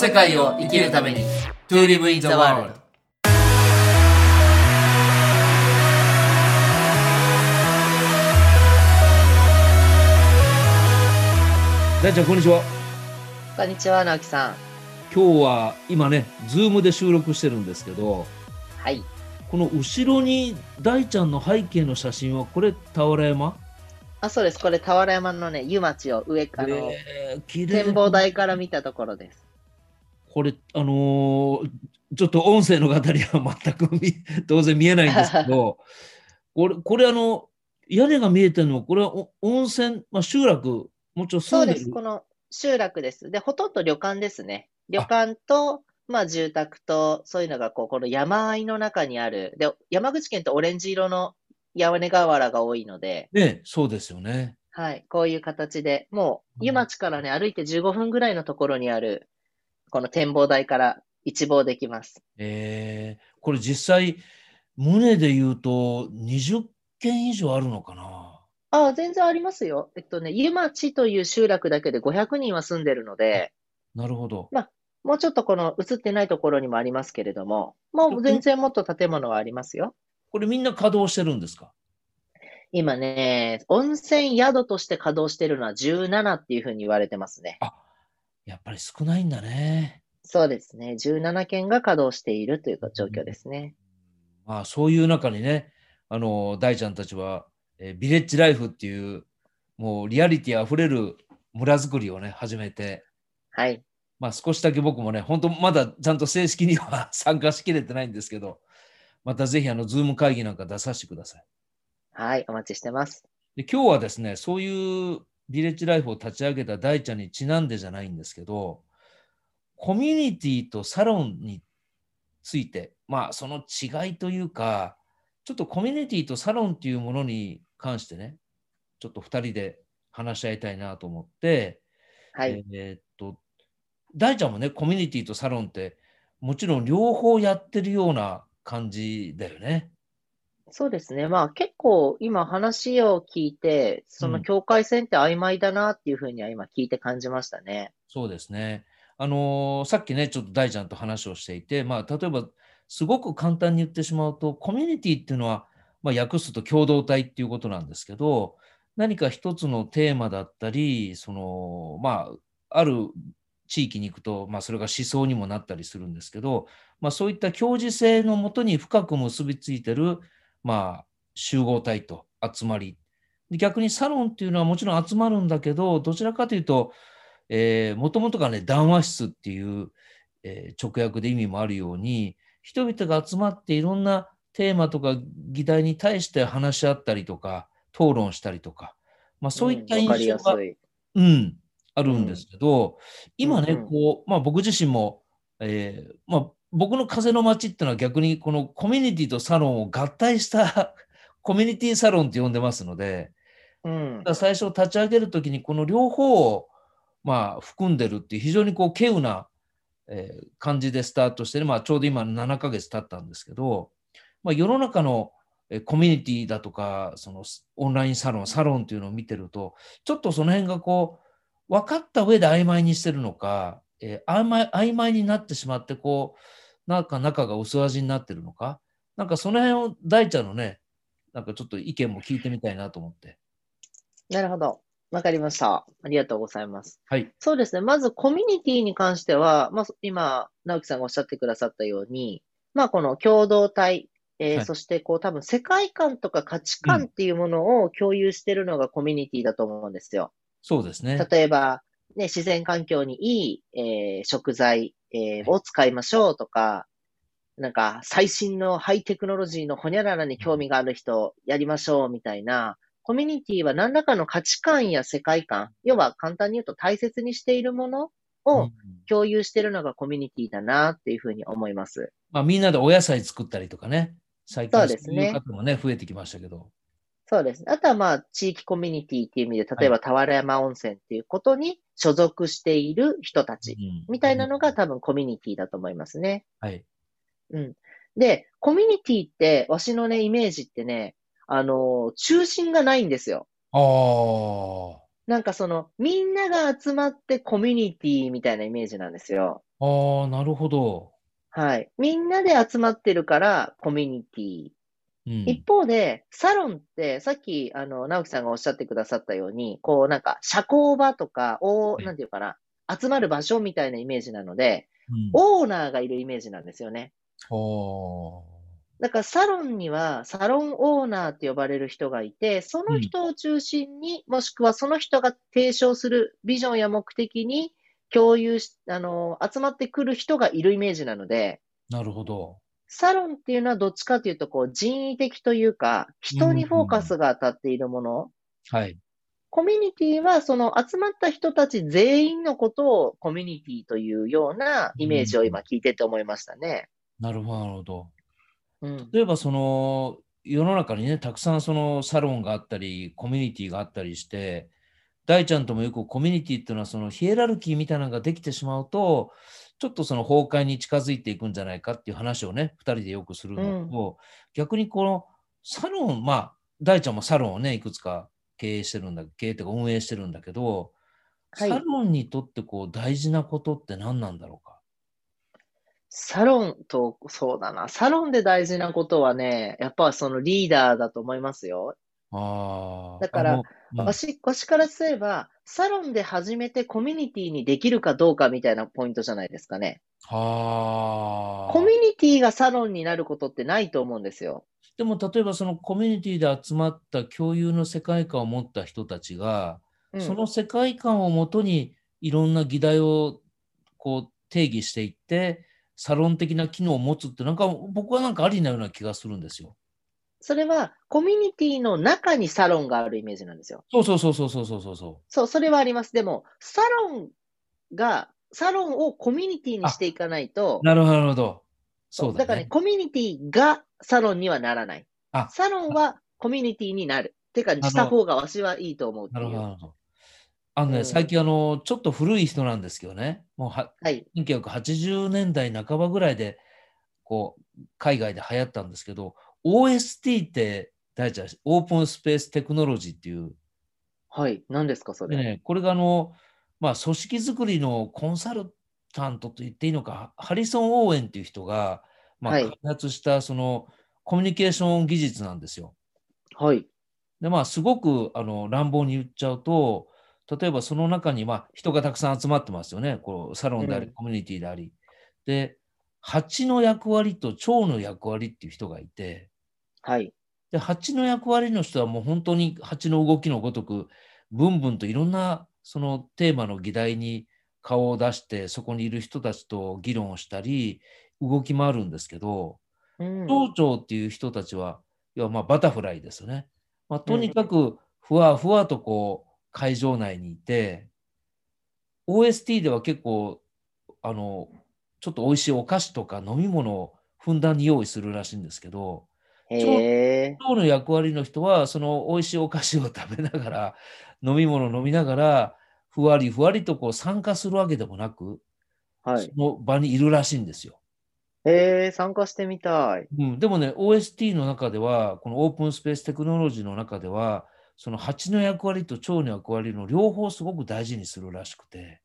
世界を生きるために To live in the world 大ちゃんこんにちはこんにちは、直樹さん。今日は今ねズームで収録してるんですけどはい。この後ろに大ちゃんの背景の写真はこれ俵山？あ、そうです。これ、俵山のね、湯町を上から、えー展望台から見たところです。これあのーちょっと音声の方には全く見 当然見えないんですけど これこれあの屋根が見えてるのはこれはお温泉、まあ、集落もちろんそうです。この集落です。で、ほとんど旅館ですね。旅館と、まあ、住宅と、そういうのが、こう、この山あいの中にある。で、山口県ってオレンジ色の屋根瓦が多いので、ねそうですよねはい。こういう形で、もう、湯町からね、歩いて15分ぐらいのところにある、この展望台から一望できます。えーこれ実際棟で言うと20軒以上あるのかな？ああ、全然ありますよ。えっとね、湯町という集落だけで500人は住んでるので、なるほどもうちょっとこの映ってないところにもありますけれども、もう全然もっと建物はありますよ。これみんな稼働してるんですか？今ね、温泉宿として稼働してるのは17っていうふうに言われてますね。やっぱり少ないんだね。そうですね。17件が稼働しているという状況ですね。まあそういう中にね、あの大ちゃんたちは、えービレッジライフっていうもうリアリティあふれる村づくりをね始めて、はい。まあ少しだけ僕もね、本当まだちゃんと正式には参加しきれてないんですけど、またぜひあのズーム会議なんか出させてください。はい。お待ちしてます。で今日はですね、そういうビレッジライフを立ち上げた大ちゃんにちなんでじゃないんですけど、コミュニティとサロンについて、まあその違いというか、ちょっとコミュニティとサロンっていうものに関してね、ちょっと2人で話し合いたいなと思って、はい。えーっと、大ちゃんもね、コミュニティとサロンって、もちろん両方やってるような感じだよね。そうですね。まあ結構今話を聞いて、その境界線って曖昧だなっていうふうには今聞いて感じましたね。そうですね。あのーさっきね、ちょっと大ちゃんと話をしていて、まあ、例えば、すごく簡単に言ってしまうと、コミュニティっていうのは、まあ、訳すと共同体っていうことなんですけど、何か一つのテーマだったり、その、まあ、ある地域に行くと、まあ、それが思想にもなったりするんですけど、まあ、そういった共時性のもとに深く結びついてる、まあ、集合体と集まり。で逆にサロンっていうのはもちろん集まるんだけど、どちらかというと、えー、もともとがね、談話室っていう、えー直訳で意味もあるように、人々が集まっていろんなテーマとか議題に対して話し合ったりとか、討論したりとか、まあ、そういった印象が、やすい。うん、あるんですけど、今ね、うんうんこう、まあ僕自身も、えーまあ僕の風の街っていうのは逆にこのコミュニティとサロンを合体した コミュニティサロンって呼んでますので、うん。最初立ち上げるときにこの両方をまあ含んでるっていう非常にこう稀有な、えー感じでスタートしてね、まあ、ちょうど今7ヶ月経ったんですけど、まあ、世の中のえーコミュニティだとかそのスオンラインサロンサロンっていうのを見てるとちょっとその辺がこう分かった上で曖昧にしてるのか、えー曖昧曖昧になってしまってこうなんか中が薄味になってるのか？なんかその辺を大ちゃんのねなんかちょっと意見も聞いてみたいなと思って。なるほど。わかりました。ありがとうございます。はい。そうですね。まずコミュニティに関しては、まあ、今、直樹さんがおっしゃってくださったように、まあ、この共同体、えーはいそして、こう、多分世界観とか価値観っていうものを共有しているのがコミュニティだと思うんですよ。そうですね。例えば、ね、自然環境にいい、えー食材、えーを使いましょうとか、なんか最新のハイテクノロジーのホニャララに興味がある人やりましょうみたいな、コミュニティは何らかの価値観や世界観、要は簡単に言うと大切にしているものうをん共有しているのがコミュニティだなっていうふうに思います。まあ、みんなでお野菜作ったりとかね、最近そうですねいう方もね、増えてきましたけど。そうですね。あとはまあ、地域コミュニティっていう意味で、例えば俵山温泉っていうことに所属している人たちうんみたいなのが多分コミュニティだと思いますね。はい。うん。で、コミュニティって、わしのね、イメージってね、あのー中心がないんですよ。ああ。なんかその、みんなが集まってコミュニティみたいなイメージなんですよ。ああ、なるほど。はい。みんなで集まってるから、コミュニティ。うん。一方で、サロンって、さっき、あの、直樹さんがおっしゃってくださったように、こう、なんか、社交場とか、おはいなんていうかな、集まる場所みたいなイメージなので、うんオーナーがいるイメージなんですよね。あだから、サロンには、サロンオーナーって呼ばれる人がいて、その人を中心に、もしくはその人が提唱するビジョンや目的に共有し、あの、集まってくる人がいるイメージなので、あ、なるほど。サロンっていうのはどっちかというと、こう、人為的というか、人にフォーカスが当たっているもの。はい。コミュニティは、その集まった人たち全員のことをコミュニティというようなイメージを今聞いてて思いましたね。なるほど、なるほど。うん。例えばその世の中にねたくさんそのサロンがあったりコミュニティがあったりして大ちゃんともよくコミュニティっていうのはそのヒエラルキーみたいなのができてしまうとちょっとその崩壊に近づいていくんじゃないかっていう話をね2人でよくするんだけど、逆にこのサロンまあ大ちゃんもサロンをねいくつか経営してるんだ経営とか運営してるんだけど、はいサロンにとってこう大事なことって何なんだろうか？サロンと、そうだな。サロンで大事なことはね、やっぱそのリーダーだと思いますよ。あーだからわし、わしからすれば、サロンで始めてコミュニティにできるかどうかみたいなポイントじゃないですかね。あーコミュニティがサロンになることってないと思うんですよ。でも例えばそのコミュニティで集まった共有の世界観を持った人たちが、うんその世界観をもとにいろんな議題をこう定義していってサロン的な機能を持つってなんか僕はなんかありなような気がするんですよ。それは、コミュニティの中にサロンがあるイメージなんですよ。そうそうそうそうそうそうそうそそう、それはあります。でも、サロンが、サロンをコミュニティにしていかないとう。、なるほどなるほど。そうだねだからね、。コミュニティがサロンにはならない。あサロンはコミュニティになる。てか、した方がわしはいいと思うなるほど。なるほど。あのね、うん最近あのちょっと古い人なんですけどねもうははい。1980年代半ばぐらいでこう海外で流行ったんですけど OST って大ちゃんオープンスペーステクノロジーっていうはい。何ですか、それ？でねこれがあの、まあ、組織づくりのコンサルタントと言っていいのかハリソン・オーエンっていう人が、まあ、はい開発したそのコミュニケーション技術なんですよ。はい。でまあすごくあの乱暴に言っちゃうと例えばその中にまあ人がたくさん集まってますよねこうサロンでありうんコミュニティであり。で蜂の役割と蝶の役割っていう人がいてはい。で蜂の役割の人はもう本当に蜂の動きのごとくブンブンといろんなそのテーマの議題に顔を出してそこにいる人たちと議論をしたり動き回るんですけど、うん。蝶々っていう人たちは、要はまあバタフライですよね。まあ、とにかくふわふわとこう会場内にいて、OST では結構、あの、ちょっと美味しいお菓子とか飲み物をふんだんに用意するらしいんですけど、へえ。蝶の役割の人は、その美味しいお菓子を食べながら、飲み物を飲みながら、ふわりふわりとこう参加するわけでもなく、はいそ。の場にいるらしいんですよ。へえ、参加してみたい。うん、でもね、OST の中では、このオープンスペーステクノロジーの中では、その蜂の役割と蝶の役割の両方すごく大事にするらしくて、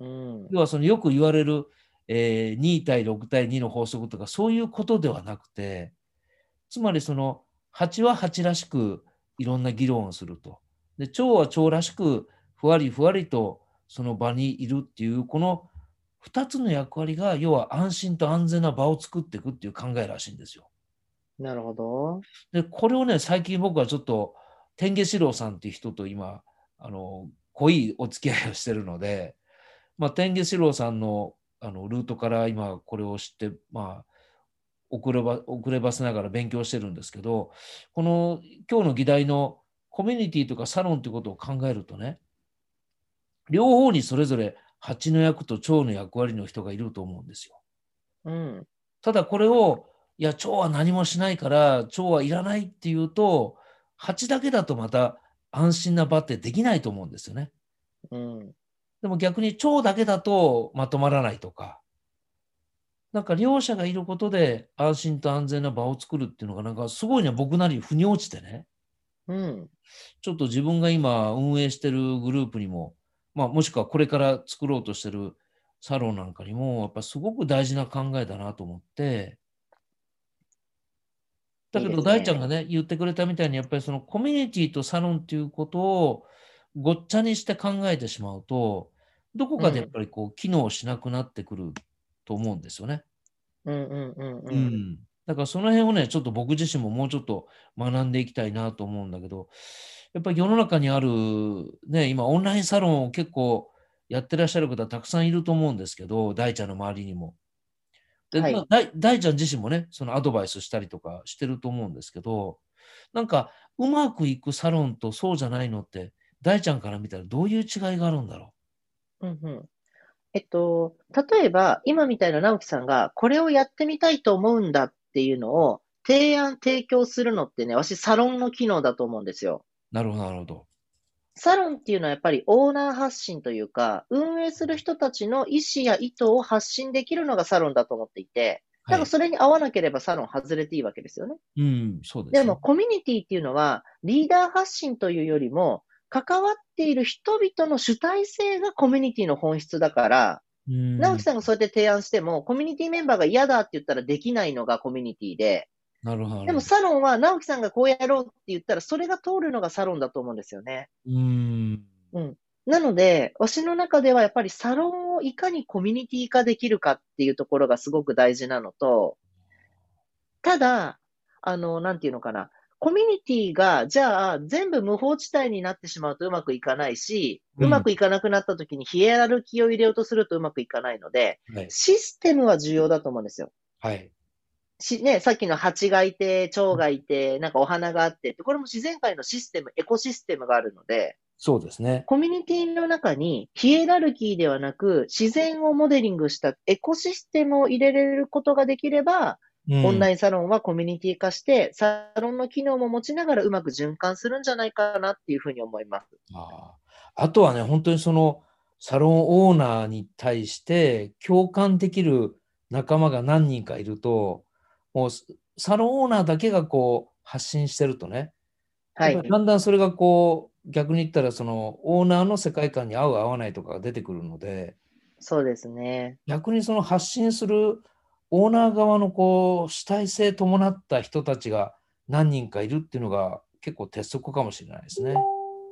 うん。要はそのよく言われる、えー2対6対2の法則とかそういうことではなくて、つまりその蜂は蜂らしくいろんな議論をすると。で、蝶は蝶らしくふわりふわりとその場にいるっていう、この2つの役割が要は安心と安全な場を作っていくっていう考えらしいんですよ。なるほど。で、これをね、最近僕はちょっと、天下四郎さんっていう人と今、あの、濃いお付き合いをしてるので、まあ、天下四郎さんのあのルートから今これを知って、まあ、遅れば遅ればせながら勉強してるんですけど、この今日の議題のコミュニティとかサロンということを考えるとね、両方にそれぞれ蜂の役と蝶の役割の人がいると思うんですよ。うん。ただこれを、いや、蝶は何もしないから、蝶はいらないっていうと、蜂だけだとまた安心な場ってできないと思うんですよね。うん。でも逆に蝶だけだとまとまらないとか、なんか両者がいることで安心と安全な場を作るっていうのが、なんかすごいね、僕なりに腑に落ちてね、うん。ちょっと自分が今運営してるグループにも、まあ、もしくはこれから作ろうとしてるサロンなんかにも、やっぱすごく大事な考えだなと思って、だけど大ちゃんがね、言ってくれたみたいに、やっぱりそのコミュニティとサロンっていうことをごっちゃにして考えてしまうと、どこかでやっぱりこう、機能しなくなってくると思うんですよね。うんうんうんう。うんん。だからその辺をね、ちょっと僕自身ももうちょっと学んでいきたいなと思うんだけど、やっぱり世の中にある、ね、今オンラインサロンを結構やってらっしゃる方たくさんいると思うんですけど、大ちゃんの周りにも。で、はいまあ大大ちゃん自身もね、そのアドバイスしたりとかしてると思うんですけど、なんかうまくいくサロンとそうじゃないのって、大ちゃんから見たらどういう違いがあるんだろうんうん。えっと、例えば、今みたいな直樹さんが、これをやってみたいと思うんだっていうのを、提案、提供するのってね、私、サロンの機能だと思うんですよ。う。なるほど、なるほど。サロンっていうのはやっぱりオーナー発信というか、運営する人たちの意思や意図を発信できるのがサロンだと思っていて、だからそれに合わなければサロン外れていいわけですよね。うん、そうです、ね。でも、コミュニティっていうのは、リーダー発信というよりも、関わっている人々の主体性がコミュニティの本質だから、うん、直樹さんがそうやって提案しても、コミュニティメンバーが嫌だって言ったらできないのがコミュニティで、なるほど。でもサロンは直樹さんがこうやろうって言ったら、それが通るのがサロンだと思うんですよね。うん。なので、推しの中ではやっぱりサロンをいかにコミュニティ化できるかっていうところがすごく大事なのと、ただ、あの、なんていうのかな、コミュニティが、じゃあ、全部無法地帯になってしまうとうまくいかないし、うまくいかなくなった時にヒエラルキーを入れようとするとうまくいかないので、はい。システムは重要だと思うんですよ。はい。し、ね、さっきの蜂がいて、蝶がいて、なんかお花があってって、これも自然界のシステム、エコシステムがあるので、そうですね。コミュニティの中にヒエラルキーではなく、自然をモデリングしたエコシステムを入れれることができれば、オンライン。サロンはコミュニティ化して、サロンの機能も持ちながらうまく循環するんじゃないかなっていうふうに思います。あああとはね、本当にそのサロンオーナーに対して共感できる仲間が何人かいると、もうサロンオーナーだけがこう発信してるとね、はいだんだんそれがこう逆に言ったらそのオーナーの世界観に合う合わないとかが出てくるので、そうですね。逆にその発信するオーナー側のこう主体性伴った人たちが何人かいるっていうのが結構鉄則かもしれないですね。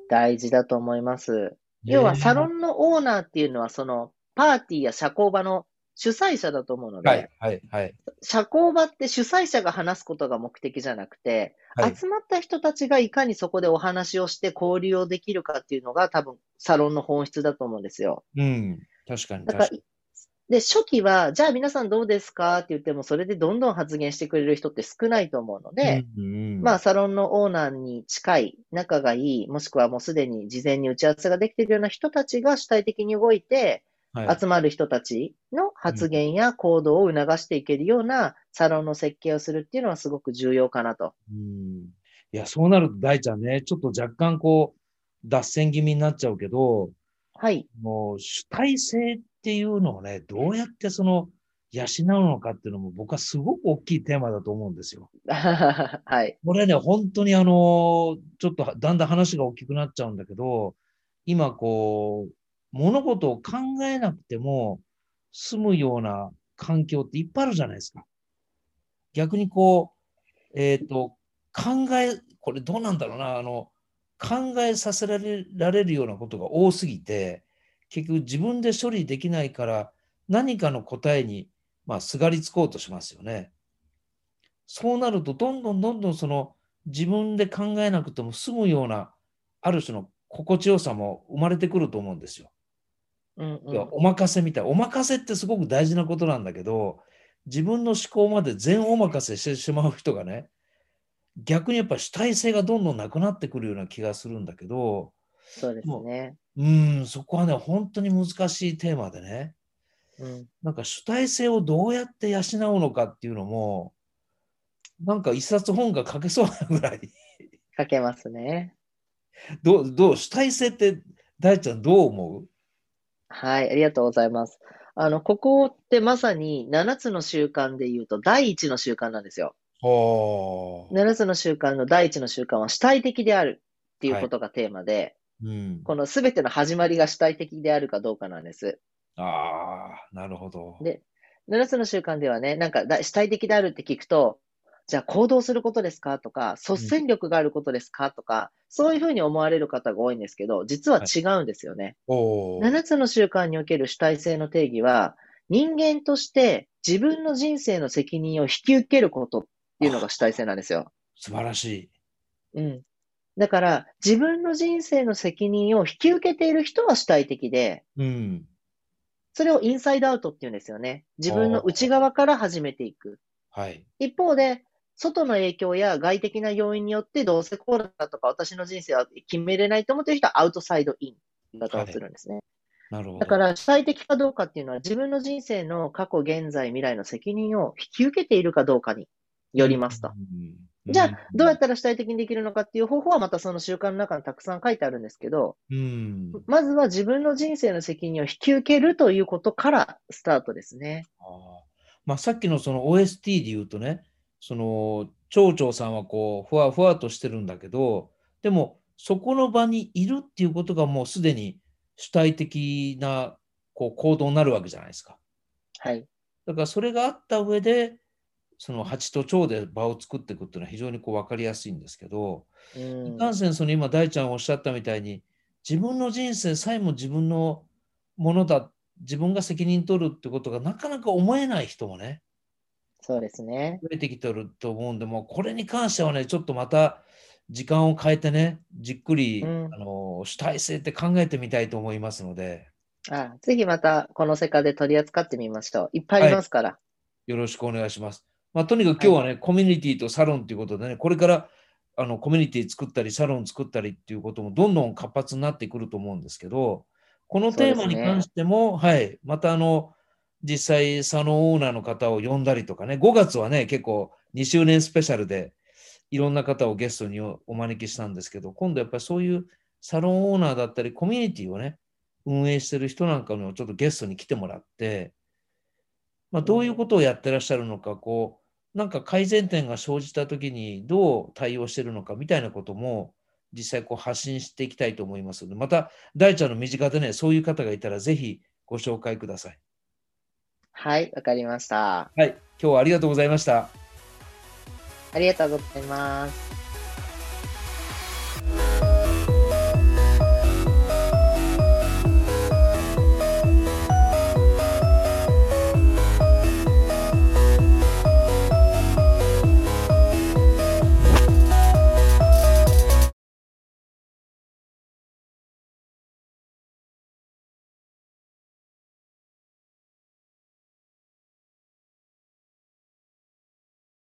大事だと思います。要はサロンンのオーナーっていうのは、そのパーティーや社交場の主催者だと思うので、はいはいはい。社交場って主催者が話すことが目的じゃなくて、はい集まった人たちがいかにそこでお話をして交流をできるかっていうのが多分サロンの本質だと思うんですよ。うん、確かに確かに。で、初期は、じゃあ皆さんどうですか？って言っても、それでどんどん発言してくれる人って少ないと思うので、うんうんまあ、サロンのオーナーに近い、仲がいい、もしくはもうすでに事前に打ち合わせができているような人たちが主体的に動いて、はい集まる人たちの発言や行動を促していけるようなサロンの設計をするっていうのはすごく重要かなと。うんいや、そうなると大ちゃんね、ちょっと若干こう、脱線気味になっちゃうけど、はい。もう主体性っていうのをね、どうやってその、養うのかっていうのも僕はすごく大きいテーマだと思うんですよ。はい。これね、本当にあの、ちょっとだんだん話が大きくなっちゃうんだけど、今こう、物事を考えなくても済むような環境っていっぱいあるじゃないですか。逆にこう、えっ、と、考え、これどうなんだろうな、あの、考えさせられられるようなことが多すぎて、結局自分で処理できないから何かの答えに、まあ、すがりつこうとしますよね。そうなると、どんどんどんどんその自分で考えなくても済むような、ある種の心地よさも生まれてくると思うんですよ。うんうん。お任せみたい。お任せってすごく大事なことなんだけど、自分の思考まで全お任せしてしまう人がね、逆にやっぱ主体性がどんどんなくなってくるような気がするんだけど、そうですね。うーん、そこはね、本当に難しいテーマでね、うん。なんか主体性をどうやって養うのかっていうのも、なんか一冊本が書けそうなぐらい、かけますね。どう、どう、主体性って大ちゃんどう思はい。ありがとうございます。あの、ここってまさに7つの習慣で言うと第一の習慣なんですよ。うはあ。7つの習慣の第一の習慣は主体的であるっていうことがテーマで、うん。このすべての始まりが主体的であるかどうかなんです。ああ、なるほど。で、7つの習慣ではね、なんかだ主体的であるって聞くと、じゃあ行動することですかとか、率先力があることですかとか、そういうふうに思われる方が多いんですけど、実は違うんですよね。おー7つの習慣における主体性の定義は、人間として自分の人生の責任を引き受けることっていうのが主体性なんですよ。素晴らしい。うん。だから、自分の人生の責任を引き受けている人は主体的で、うん。それをインサイドアウトっていうんですよね。自分の内側から始めていく。はい。一方で、外の影響や外的な要因によってどうせこうだとか私の人生は決めれないと思っている人はアウトサイドイン言い方をするんですね。なるほど。だから主体的かどうかっていうのは自分の人生の過去、現在、未来の責任を引き受けているかどうかによりますと。うんじゃあ、どうやったら主体的にできるのかっていう方法はまたその習慣の中にたくさん書いてあるんですけど、うん。まずは自分の人生の責任を引き受けるということからスタートですね。あーまあ、さっきのその OST で言うとね、その町長さんはこうふわふわとしてるんだけど、でもそこの場にいるっていうことがもうすでに主体的なこう行動になるわけじゃないですか。はい。だからそれがあった上で、その蜂と蝶で場を作っていくっていうのは非常にこう分かりやすいんですけど、うんいかんせんその今大ちゃんおっしゃったみたいに自分の人生さえも自分のものだ自分が責任取るってことがなかなか思えない人もねそうですね。増えてきてると思うんでもうこれに関してはねちょっとまた時間を変えてねじっくり、うんあの主体性って考えてみたいと思いますのであぜひまたこの世界で取り扱ってみましょう。いっぱいありますから。よろしくお願いします。まあ、とにかく今日はね、コミュニティとサロンということでねこれからあのコミュニティ作ったりサロン作ったりっていうこともどんどん活発になってくると思うんですけどこのテーマに関しても、はい、またあの実際サロンオーナーの方を呼んだりとかね5月はね結構2周年スペシャルでいろんな方をゲストにおお招きしたんですけど今度やっぱりそういうサロンオーナーだったりコミュニティをね運営してる人なんかにもちょっとゲストに来てもらって、まあ、どういうことをやってらっしゃるのかこうなんか改善点が生じたときにどう対応してるのかみたいなことも実際こう発信していきたいと思いますので、また大ちゃんの身近でね、そういう方がいたらぜひご紹介ください。はい、わかりました。はい、今日はありがとうございました。ありがとうございます。